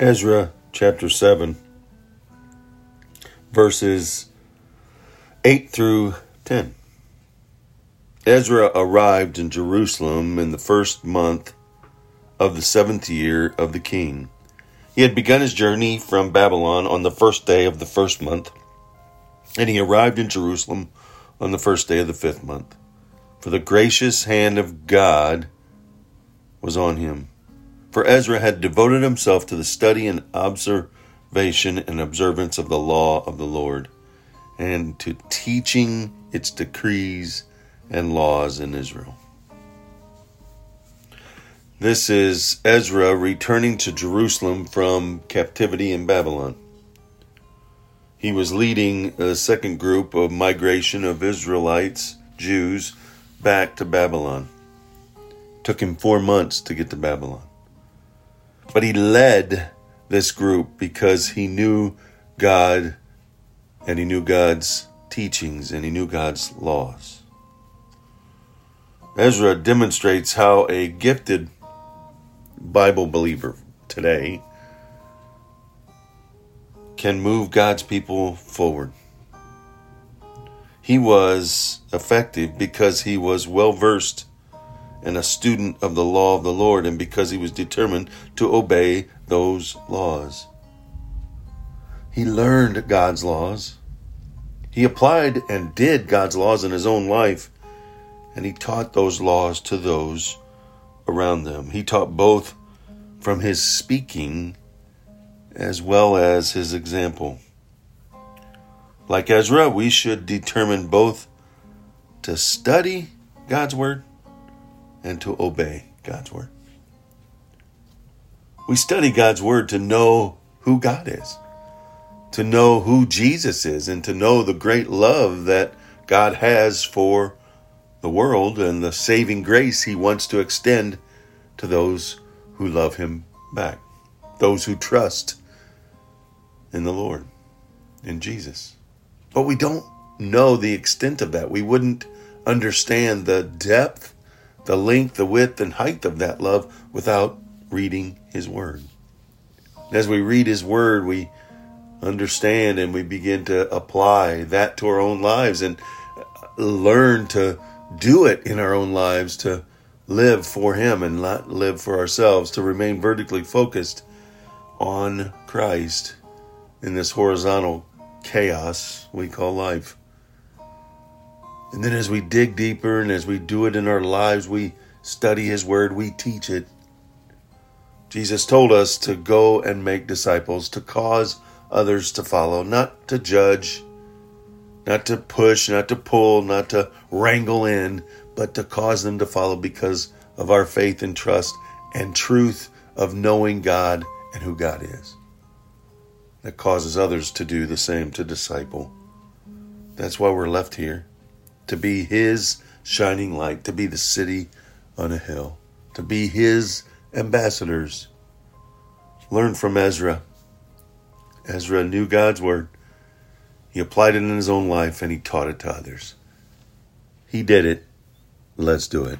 Ezra chapter 7, verses 8 through 10. Ezra arrived in Jerusalem in the first month of the seventh year of the king. He had begun his journey from Babylon on the first day of the first month, and he arrived in Jerusalem on the first day of the fifth month. For the gracious hand of God was on him for Ezra had devoted himself to the study and observation and observance of the law of the Lord, and to teaching its decrees and laws in Israel. This is Ezra returning to Jerusalem from captivity in Babylon. He was leading a second group of migration of Israelites, Jews, back to Babylon. It took him four months to get to Babylon. But he led this group because he knew God and he knew God's teachings and he knew God's laws. Ezra demonstrates how a gifted Bible believer today can move God's people forward. He was effective because he was well versed and a student of the law of the Lord, and because he was determined to obey those laws. He learned God's laws. He applied and did God's laws in his own life, and he taught those laws to those around them. He taught both from his speaking as well as his example. Like Ezra, we should determine both to study God's word and to obey God's word. We study God's word to know who God is, to know who Jesus is, and to know the great love that God has for the world and the saving grace he wants to extend to those who love him back, those who trust in the Lord, in Jesus. But we don't know the extent of that. We wouldn't understand the depth the length, the width, and height of that love without reading His Word. As we read His Word, we understand and we begin to apply that to our own lives and learn to do it in our own lives to live for Him and not live for ourselves, to remain vertically focused on Christ in this horizontal chaos we call life. And then as we dig deeper and as we do it in our lives, we study His Word, we teach it. Jesus told us to go and make disciples, to cause others to follow, not to judge, not to push, not to pull, not to wrangle in, but to cause them to follow because of our faith and trust and truth of knowing God and who God is. That causes others to do the same, to disciple. That's why we're left here to be His shining light, to be the city on a hill, to be His ambassadors. Learn from Ezra. Ezra knew God's word. He applied it in his own life and he taught it to others. He did it. Let's do it.